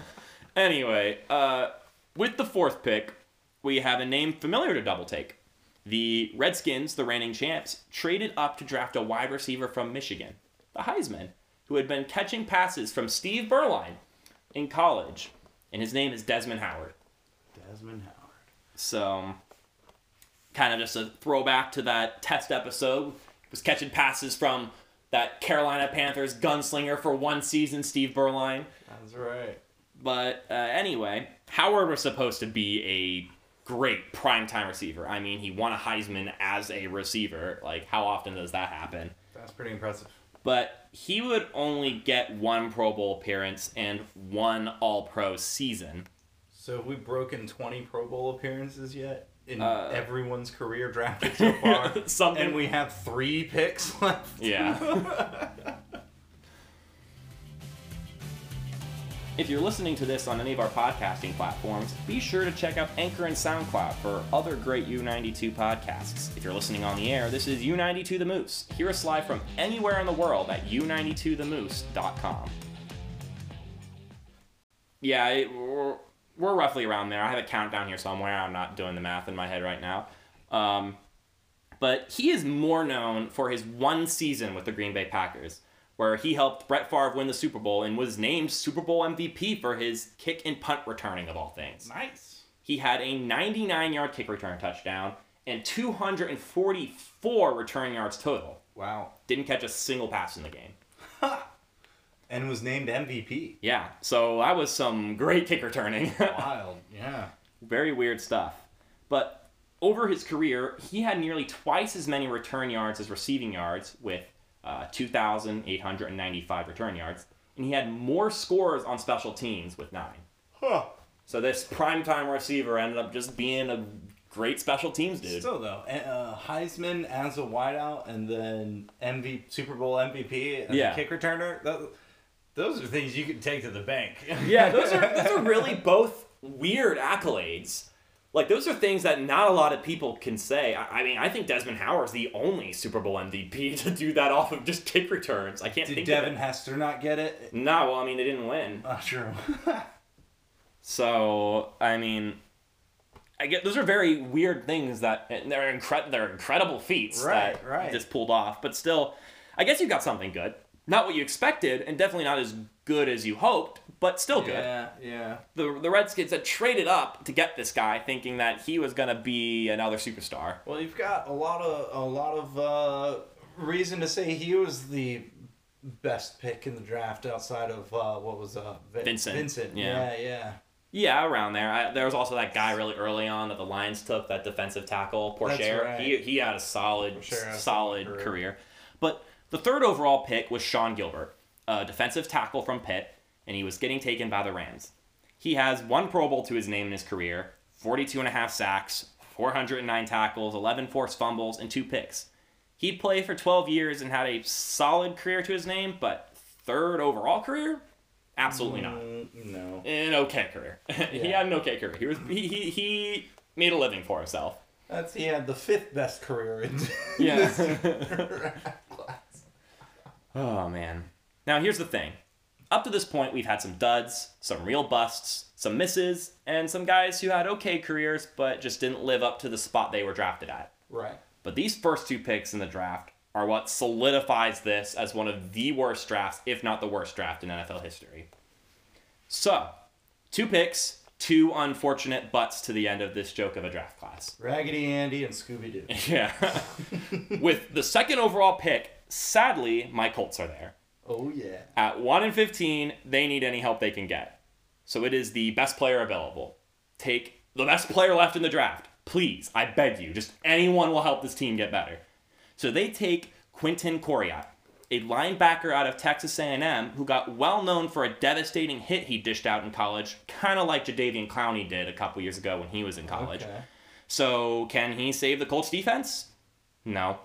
anyway, uh, with the fourth pick, we have a name familiar to Double Take. The Redskins, the reigning champs, traded up to draft a wide receiver from Michigan, the Heisman, who had been catching passes from Steve Beuerlein in college, and his name is Desmond Howard.
Desmond Howard.
So, kind of just a throwback to that test episode. Was catching passes from that Carolina Panthers gunslinger for one season, Steve Beuerlein.
That's right.
But uh, anyway, Howard was supposed to be a great primetime receiver. I mean, he won a Heisman as a receiver. Like, how often does that happen?
That's pretty impressive.
but he would only get one Pro Bowl appearance and one All Pro season.
So have we broken 20 Pro Bowl appearances yet in
Uh,
everyone's career drafted so far?
Something.
and we have three picks left.
Yeah. if you're listening to this on any of our podcasting platforms, be sure to check out Anchor and SoundCloud for other great U92 podcasts. If you're listening on the air, this is U92 The Moose. Hear us live from anywhere in the world at u92themoose.com. Yeah, it, we're, we're roughly around there. I have a countdown here somewhere. I'm not doing the math in my head right now. Um, but he is more known for his one season with the Green Bay Packers, where he helped Brett Favre win the Super Bowl and was named Super Bowl MVP for his kick and punt returning of all things.
Nice.
He had a 99 yard kick return touchdown and 244 returning yards total.
Wow.
Didn't catch a single pass in the game.
And was named MVP.
Yeah, so that was some great kick returning.
Wild. Yeah.
Very weird stuff. But over his career, he had nearly twice as many return yards as receiving yards with uh, 2,895 return yards. And he had more scores on special teams with nine.
Huh.
So this primetime receiver ended up just being a great special teams dude.
Still though, uh, Heisman as a wideout, and then MV Super Bowl MVP and
Yeah.
kick returner. That, those are things you can take to the bank.
Yeah, those are those are really both weird accolades. Like those are things that not a lot of people can say. I, I mean, I think Desmond Howard's the only Super Bowl MVP to do that off of just kick returns. I can't
Did
think
Devin
of it.
Hester not get it?
No, well, I mean, they didn't win.
Oh, true.
So, I mean, I get those are very weird things that and they're incre- they're incredible feats
Right,
that
right.
just pulled off. But still, I guess you got something good. Not what you expected, and definitely not as good as you hoped, but still good.
yeah, yeah.
The the Redskins had traded up to get this guy, thinking that he was gonna be another superstar.
Well, you've got a lot of a lot of uh, reason to say he was the best pick in the draft outside of uh, what was uh, Vin-
Vincent,
Vincent.
yeah.
Yeah, yeah.
Yeah, around there. I, there was also that guy really early on that the Lions took, that defensive tackle, Porcher.
right.
He, he had a solid,
Porcher had a
solid
career.
career. But the third overall pick was Sean Gilbert, a defensive tackle from Pitt, and he was getting taken by the Rams. He has one Pro Bowl to his name in his career, 42 and a half sacks, 409 tackles, 11 forced fumbles, and two picks. He played for 12 years and had a solid career to his name, but third overall career? Absolutely not
Mm, no.
an okay career. he had an okay career. He was he, he he made a living for himself.
That's he had the fifth best career in.
Yeah. oh man. Now here's the thing. Up to this point, we've had some duds, some real busts, some misses, and some guys who had okay careers but just didn't live up to the spot they were drafted at.
Right.
But these first two picks in the draft are what solidifies this as one of the worst drafts, if not the worst draft in NFL history. So, two picks, two unfortunate butts to the end of this joke of a draft class.
Raggedy Andy and Scooby Doo.
Yeah. With the second overall pick, sadly, my Colts are there.
Oh yeah.
At 1 and 15, they need any help they can get. So it is the best player available. Take the best player left in the draft. Please, I beg you. Just anyone will help this team get better. So they take Quentin Coryatt, a linebacker out of Texas A&M who got well known for a devastating hit he dished out in college, kind of like Jadeveon Clowney did a couple years ago when he was in college.
Okay.
So, can he save the Colts defense? No.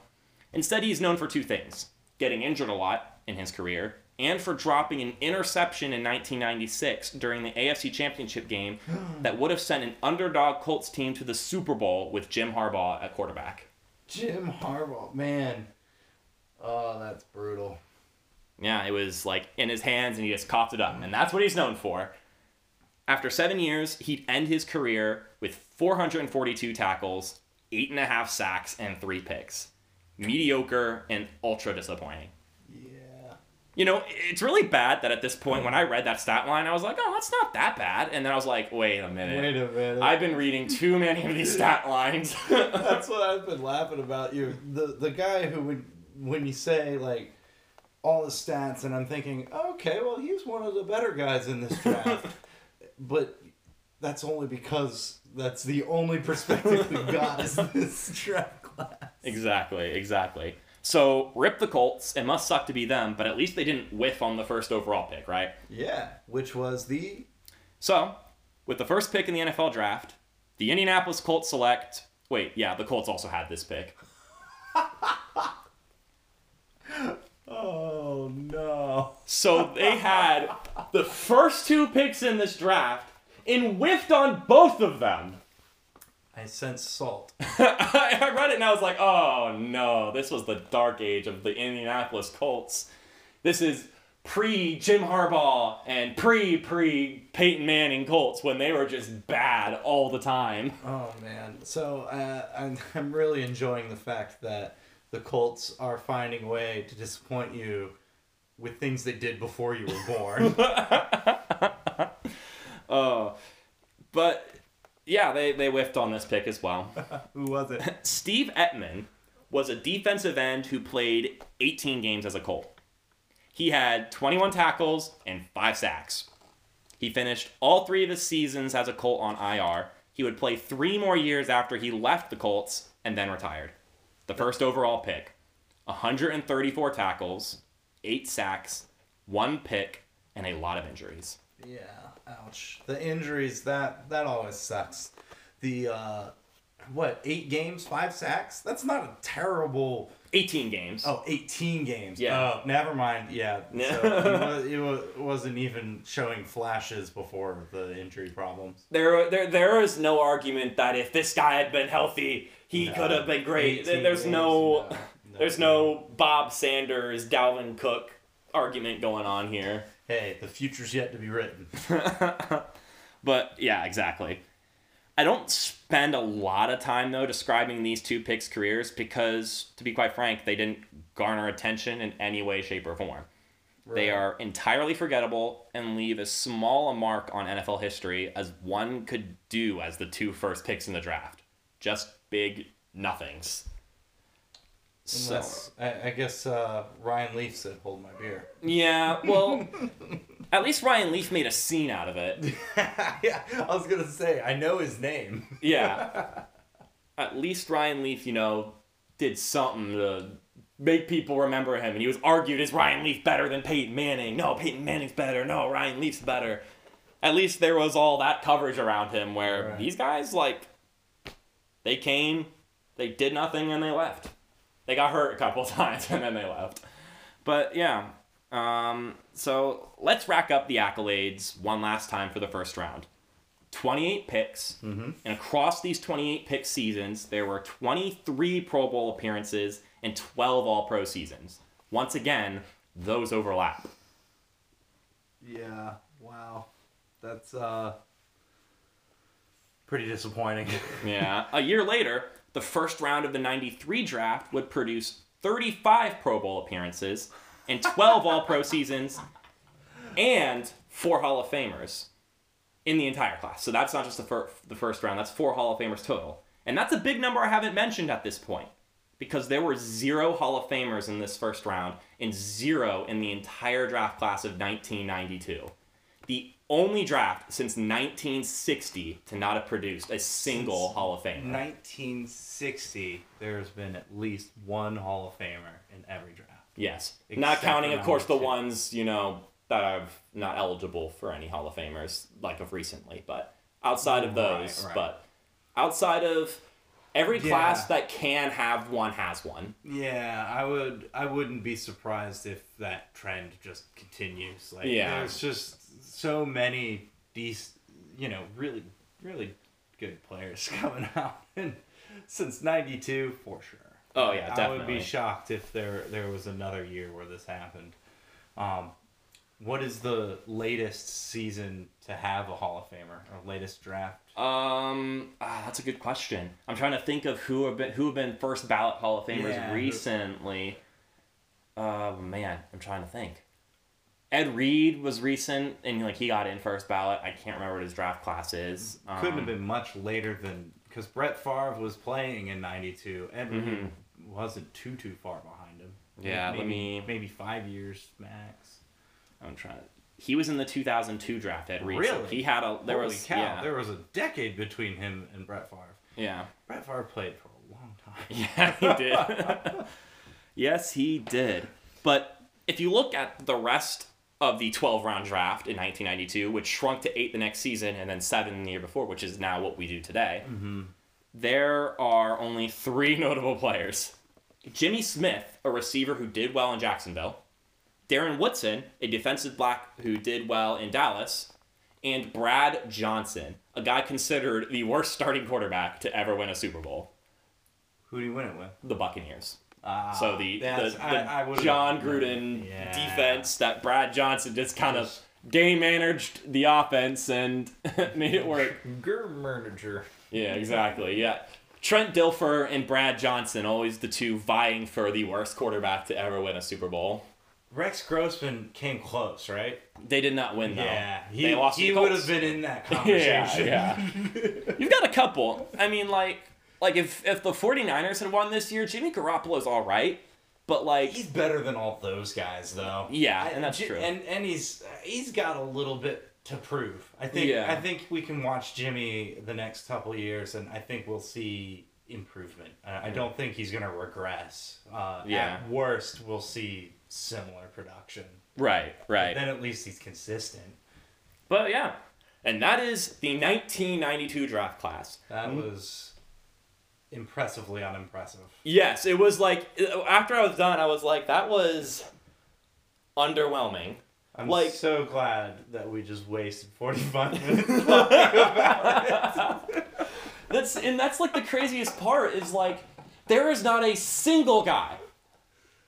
Instead, he's known for two things getting injured a lot in his career, and for dropping an interception in 1996 during the AFC Championship game that would have sent an underdog Colts team to the Super Bowl with Jim Harbaugh at quarterback.
Jim Harbaugh, man. Oh, that's brutal.
Yeah, it was like in his hands and he just coughed it up, and that's what he's known for. After seven years, he'd end his career with 442 tackles, eight and a half sacks, and three picks. Mediocre and ultra disappointing.
Yeah.
You know, it's really bad that at this point, when I read that stat line, I was like, oh, that's not that bad. And then I was like, wait a minute.
Wait a minute.
I've been reading too many of these stat lines.
That's what I've been laughing about. You, the the guy who would when you say like all the stats, and I'm thinking, okay, well he's one of the better guys in this draft, but that's only because that's the only perspective we got is this draft.
Exactly, exactly. So rip the Colts. It must suck to be them, but at least they didn't whiff on the first overall pick, right?
Yeah, which was the
So, with the first pick in the NFL draft, the Indianapolis Colts select. Wait, yeah, the Colts also had this pick.
Oh no.
So they had the first two picks in this draft and whiffed on both of them.
I sense salt.
I read it and I was like, oh no, this was the dark age of the Indianapolis Colts. This is pre Jim Harbaugh and pre pre Peyton Manning Colts when they were just bad all the time.
Oh man. So uh, I'm I'm really enjoying the fact that the Colts are finding a way to disappoint you with things they did before you were born.
Uh, but yeah, they, they whiffed on this pick as well.
Who was it?
Steve Emtman was a defensive end who played 18 games as a Colt. He had 21 tackles and 5 sacks. He finished all three of his seasons as a Colt on IR. He would play three more years after he left the Colts and then retired. The first overall pick 134 tackles, 8 sacks, 1 pick, and a lot of injuries.
Yeah. Ouch. The injuries that that always sucks. The uh, what? Eight games, five sacks. That's not a terrible.
18 games.
Oh, 18 games.
Yeah.
Oh, never mind. Yeah. So he, was, wasn't even showing flashes before the injury problems.
There, there, there is no argument that if this guy had been healthy, he
No.
could have been great. There's no,
no, no,
there's no Bob Sanders, Dalvin Cook argument going on here.
Hey, the future's yet to be written.
But yeah, exactly. I don't spend a lot of time though describing these two picks' careers because, to be quite frank, they didn't garner attention in any way, shape, or form. They are entirely forgettable and leave as small a mark on NFL history as one could do as the two first picks in the draft. Just big nothings. So,
Unless, I, I guess uh, Ryan Leaf said, "Hold my beer."
yeah, well, at least Ryan Leaf made a scene out of it.
yeah, I was gonna say I know his name.
Yeah. At least Ryan Leaf, you know, did something to make people remember him. And he was argued, is Ryan Leaf better than Peyton Manning? No, Peyton Manning's better. No, Ryan Leaf's better. At least there was all that coverage around him where
Right.
these guys, like, they came, they did nothing, and they left. They got hurt a couple times, and then they left. But yeah, um, so let's rack up the accolades one last time for the first round. 28 picks, and across these 28 pick seasons, there were 23 Pro Bowl appearances and 12 All Pro seasons. Once again, those overlap.
Yeah. Wow. That's uh pretty disappointing.
Yeah. a year later, the first round of the 93 draft would produce 35 Pro Bowl appearances and 12 All Pro seasons and four Hall of Famers in the entire class. So that's not just the, fir- the first round, that's four Hall of Famers total. And that's a big number I haven't mentioned at this point because there were zero Hall of Famers in this first round and zero in the entire draft class of 1992. The only draft since 1960 to not have produced a single
Since
Hall of Famer.
1960, there's been at least one Hall of Famer in every draft.
Yes.
Except
not counting, of course, the
92.
ones, you know, that are not eligible for any Hall of Famers, like of recently. But outside of
Right,
those,
right.
but outside of every
Yeah.
class that can have one has one.
Yeah, I would. I wouldn't be surprised if that trend just continues. Like,
Yeah.
there's just so many these, you know, really, really good players coming out, and since '92 for sure.
Oh, yeah, definitely.
I would be shocked if there there was another year where this happened. Um, what is the latest season to have a Hall of Famer or latest draft?
Um, ah, that's a good question. I'm trying to think of who have been who have been first ballot Hall of Famers
Yeah,
recently. Uh, man, I'm trying to think. Ed Reed was recent, and like he got in first ballot. I can't remember what his draft class is.
Couldn't
Um,
have been much later than because Brett Favre was playing in '92. Ed Reed
Mhm.
wasn't too too far behind him.
Yeah,
maybe,
let me-
maybe five years max.
I'm trying. To, he was in the 2002 draft. Ed Reed. so
Really?
he had a there
Holy
was
cow!
yeah
There was a decade between him and Brett Favre.
yeah
Brett Favre played for a long time.
yeah he did. Yes, he did. But if you look at the rest of the 12 round draft in 1992, which shrunk to eight the next season and then seven the year before, which is now what we do today, mm-hmm. there are only three notable players. Jimmy Smith, a receiver who did well in Jacksonville, Darren Woodson, a defensive black who did well in Dallas, and Brad Johnson, a guy considered the worst starting quarterback to ever win a Super Bowl,
Who do you win it with?
the Buccaneers.
Ah,
So the, the, the
I- I
Jon Gruden
Yeah.
defense that Brad Johnson just kind of game managed the offense and made it work.
Gur manager.
Yeah, exactly. Yeah. Trent Dilfer and Brad Johnson, always the two vying for the worst quarterback to ever win a Super Bowl.
Rex Grossman came close, right?
They did not win though.
Yeah, he,
they lost
he
the
would have been in that conversation.
Yeah,
conversation.
yeah. You've got a couple. I mean, like, like if if the 49ers had won this year, Jimmy Garoppolo's all right, but like,
He's better than all those guys, though.
Yeah,
I-
and that's true.
And and he's he's got a little bit to prove. I think.
Yeah.
I think we can watch Jimmy the next couple years, and I think we'll see improvement. I I don't think he's gonna regress. Uh,
Yeah.
At worst, we'll see similar production.
right, right.
Then at least he's consistent.
But yeah, and that is the 1992 draft class.
That was impressively unimpressive.
Yes, it was like after I was done, I was like, that was underwhelming.
I'm
Like-
so glad that we just wasted 45 minutes talking about it.
That's and that's like the craziest part is like there is not a single guy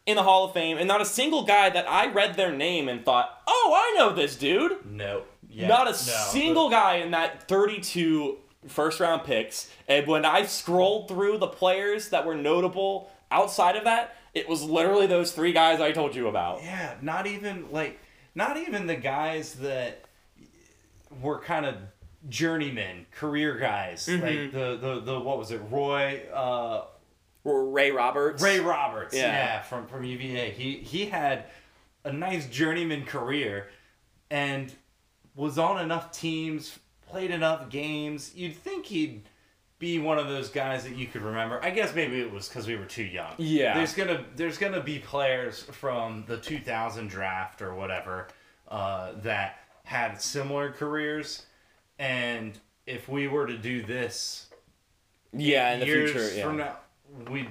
in the Hall of Fame and not a single guy that I read their name and thought, "Oh, I know this dude."
No. Yeah,
not a
no,
single guy in that 32 first round picks. And when I scrolled through the players that were notable outside of that, it was literally those three guys I told you about.
Yeah, not even like not even the guys that were kind of journeymen, career guys.
Mm-hmm.
Like the, the the what was it? Roy uh
Ray Roberts.
Ray Roberts.
Yeah.
Yeah, from from UVA. He he had a nice journeyman career and was on enough teams, played enough games. You'd think he'd be one of those guys that you could remember. I guess maybe it was because we were too young.
Yeah.
There's gonna there's gonna be players from the 2000 draft or whatever uh, that had similar careers, and if we were to do this
Yeah, in the future. Yeah.
from now, we'd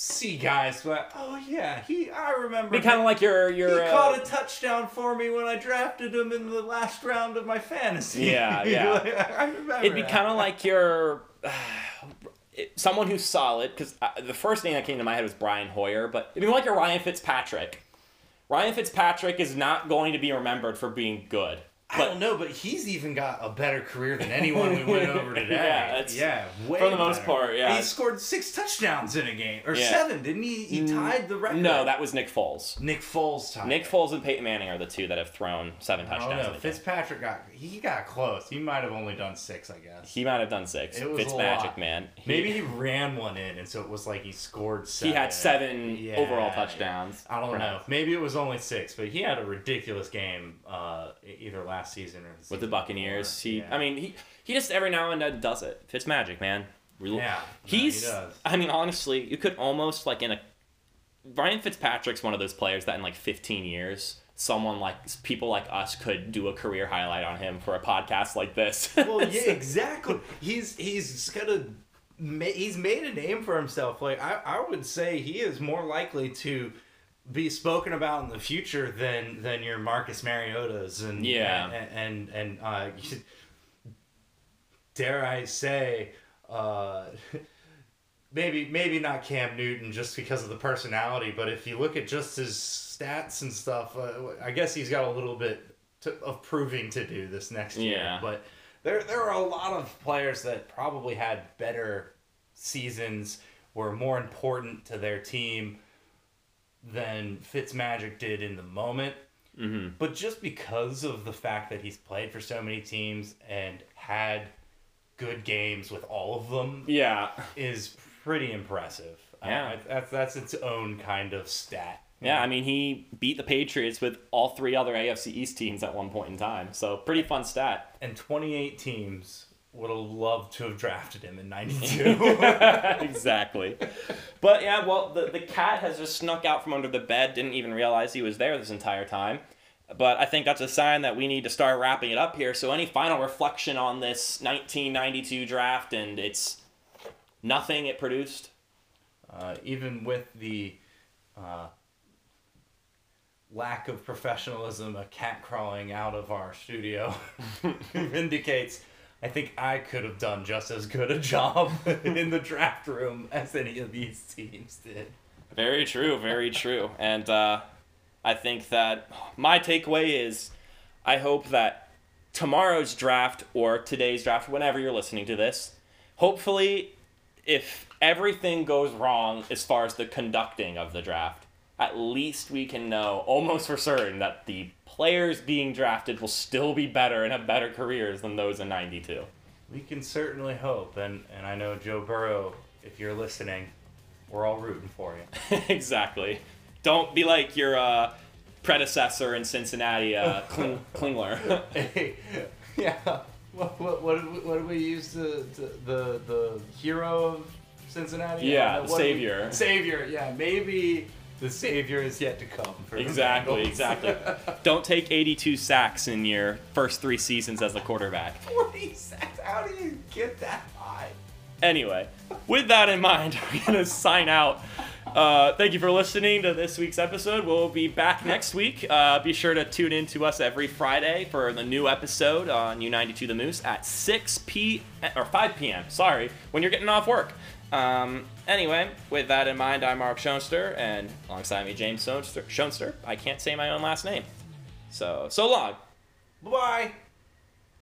see guys but oh yeah, he I remember.
Be kind of like your
he
your. uh,
caught a touchdown for me when I drafted him in the last round of my fantasy.
Yeah, yeah.
Like, I remember.
It'd be kind of like your it- someone who's solid because the first name that came to my head was Brian Hoyer, but it'd be like your Ryan Fitzpatrick. Ryan Fitzpatrick is not going to be remembered for being good.
I
But
don't know, but he's even got a better career than anyone we went over today.
Yeah, that's-
yeah, way
for the most part, yeah.
He scored six touchdowns in a game, or
Yeah. Mm,
seven, didn't he? He tied the record.
no, that was Nick Foles.
Nick Foles tied.
Nick. Foles and Peyton Manning are the two that have thrown seven touchdowns.
know.
in a game.
Fitzpatrick got he got close. He might have only done six, I guess.
He might have done six.
It was a
Fitzmagic,
lot.
man. He,
Maybe he ran one in, and so it was like he scored seven.
he had seven
Yeah.
overall touchdowns.
I don't know. Maybe it was only six, but he had a ridiculous game uh, either last season or the
With the Buccaneers,
before.
he.
Yeah.
I mean, he he just every now and then does it. Fitzmagic, man. Real-
Yeah, no,
he's.
he does.
I mean, honestly, you could almost like in a. Ryan Fitzpatrick's one of those players that in like 15 years, someone like people like us could do a career highlight on him for a podcast like this.
well, yeah, exactly. He's he's gonna ma- he's made a name for himself. Like I, I would say he is more likely to be spoken about in the future than than your Marcus Mariota's and
Yeah.
and and, and uh, dare I say. Uh, maybe maybe not Cam Newton just because of the personality, but if you look at just his stats and stuff, uh, I guess he's got a little bit to, of proving to do this next year.
Yeah.
But there there are a lot of players that probably had better seasons, were more important to their team than Fitzmagic did in the moment.
hmm
But just because of the fact that he's played for so many teams and had good games with all of them
Yeah.
is pretty impressive.
Yeah.
Uh, that's that's its own kind of stat.
Yeah, I mean, he beat the Patriots with all three other AFC East teams at one point in time. So, pretty fun stat.
And 28 teams would have loved to have drafted him in '92.
exactly. But yeah, well, the, the cat has just snuck out from under the bed, didn't even realize he was there this entire time. But I think that's a sign that we need to start wrapping it up here. So, any final reflection on this 1992 draft and its nothing it produced?
uh, even with the uh, lack of professionalism, a cat crawling out of our studio indicates. I think I could have done just as good a job in the draft room as any of these teams did.
Very true, very true. And uh, I think that my takeaway is I hope that tomorrow's draft or today's draft, whenever you're listening to this, hopefully, if everything goes wrong as far as the conducting of the draft, at least we can know almost for certain that the players being drafted will still be better and have better careers than those in 92.
We can certainly hope, and, and I know Joe Burrow, if you're listening, we're all rooting for you.
exactly. Don't be like your uh, predecessor in Cincinnati, uh, Kling- Klingler.
Hey, yeah. What what what did we, what did we use to, to the the hero of Cincinnati?
Yeah,
Uh,
the
what we-
savior.
savior. Yeah, maybe the savior is yet to come.
Exactly, exactly. Don't take 82 sacks in your first three seasons as a quarterback.
Forty sacks. How do you get that high?
Anyway, with that in mind, we're going to sign out. Uh, thank you for listening to this week's episode. We'll be back next week. Uh, be sure to tune in to us every Friday for the new episode on U92 The Moose at 6 p. or 5 p.m. Sorry, when you're getting off work. Um, anyway, with that in mind, I'm Mark Schoenster, and alongside me, James Schoenster. Schoenster. I can't say my own last name. So, so long.
Bye.